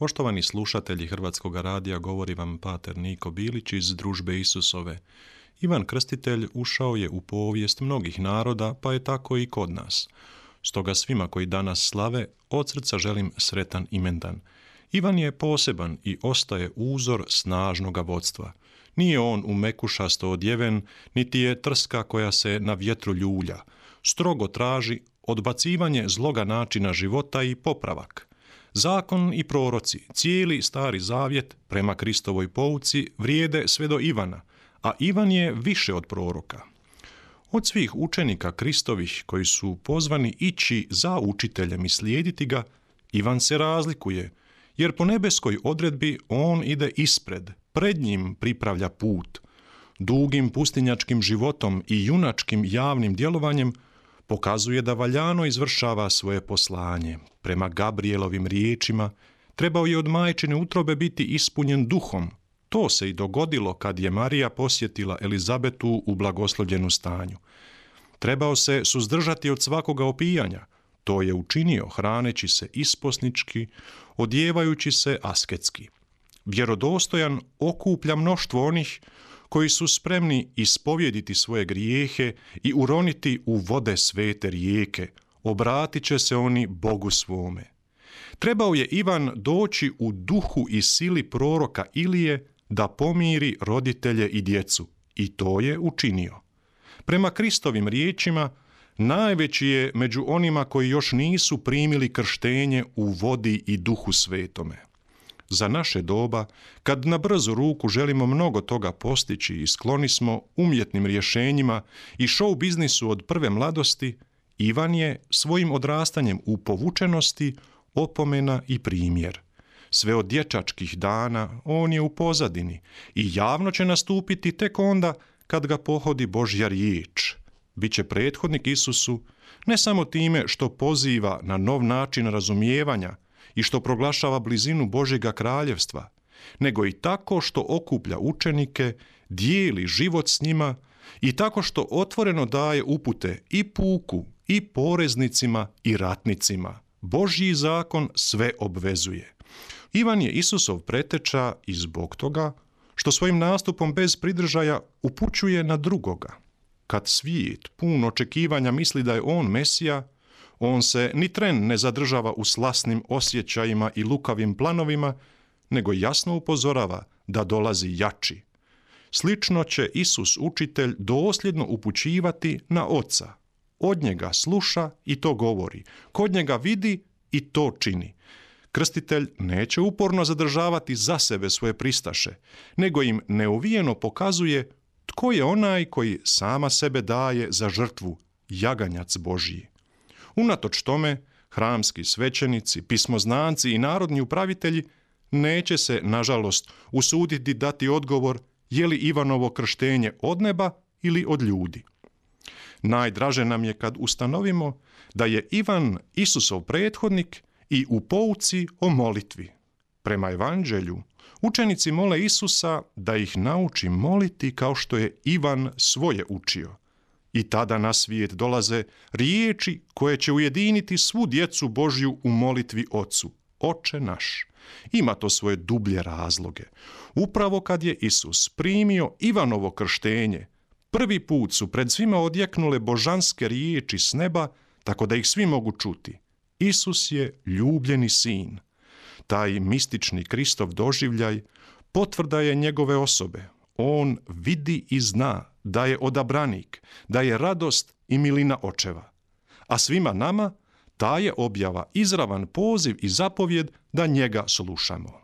Poštovani slušatelji Hrvatskog radija, govori vam pater Niko Bilić iz družbe Isusove. Ivan Krstitelj ušao je u povijest mnogih naroda, pa je tako i kod nas. Stoga svima koji danas slave, od srca želim sretan imendan. Ivan je poseban i ostaje uzor snažnoga vodstva. Nije on u mekušasto odjeven, niti je trska koja se na vjetru ljulja. Strogo traži odbacivanje zloga načina života i popravak – Zakon i proroci, cijeli stari zavjet prema Kristovoj pouci vrijede sve do Ivana, a Ivan je više od proroka. Od svih učenika Kristovih koji su pozvani ići za učiteljem i slijediti ga, Ivan se razlikuje, jer po nebeskoj odredbi on ide ispred, pred njim pripravlja put. Dugim pustinjačkim životom i junačkim javnim djelovanjem pokazuje da valjano izvršava svoje poslanje. Prema Gabrielovim riječima, trebao je od majčine utrobe biti ispunjen duhom. To se i dogodilo kad je Marija posjetila Elizabetu u blagoslovljenu stanju. Trebao se suzdržati od svakoga opijanja. To je učinio hraneći se isposnički, odjevajući se asketski. Vjerodostojan okuplja mnoštvo onih koji su spremni ispovjediti svoje grijehe i uroniti u vode svete rijeke, obratit će se oni Bogu svome. Trebao je Ivan doći u duhu i sili proroka Ilije da pomiri roditelje i djecu i to je učinio. Prema Kristovim riječima, najveći je među onima koji još nisu primili krštenje u vodi i duhu svetome za naše doba, kad na brzu ruku želimo mnogo toga postići i skloni smo umjetnim rješenjima i show biznisu od prve mladosti, Ivan je svojim odrastanjem u povučenosti opomena i primjer. Sve od dječačkih dana on je u pozadini i javno će nastupiti tek onda kad ga pohodi Božja riječ. Biće prethodnik Isusu ne samo time što poziva na nov način razumijevanja, i što proglašava blizinu Božjega kraljevstva, nego i tako što okuplja učenike, dijeli život s njima i tako što otvoreno daje upute i puku i poreznicima i ratnicima. Božji zakon sve obvezuje. Ivan je Isusov preteča i zbog toga što svojim nastupom bez pridržaja upućuje na drugoga. Kad svijet pun očekivanja misli da je on Mesija, on se ni tren ne zadržava u slasnim osjećajima i lukavim planovima, nego jasno upozorava da dolazi jači. Slično će Isus učitelj dosljedno upućivati na oca. Od njega sluša i to govori. Kod njega vidi i to čini. Krstitelj neće uporno zadržavati za sebe svoje pristaše, nego im neuvijeno pokazuje tko je onaj koji sama sebe daje za žrtvu, jaganjac Božiji. Unatoč tome, hramski svećenici, pismoznanci i narodni upravitelji neće se, nažalost, usuditi dati odgovor je li Ivanovo krštenje od neba ili od ljudi. Najdraže nam je kad ustanovimo da je Ivan Isusov prethodnik i u pouci o molitvi. Prema evanđelju, učenici mole Isusa da ih nauči moliti kao što je Ivan svoje učio. I tada na svijet dolaze riječi koje će ujediniti svu djecu Božju u molitvi Ocu. Oče naš. Ima to svoje dublje razloge. Upravo kad je Isus primio Ivanovo krštenje, prvi put su pred svima odjeknule božanske riječi s neba, tako da ih svi mogu čuti. Isus je ljubljeni sin. Taj mistični Kristov doživljaj potvrda je njegove osobe. On vidi i zna da je odabranik, da je radost i milina očeva. A svima nama ta je objava izravan poziv i zapovjed da njega slušamo.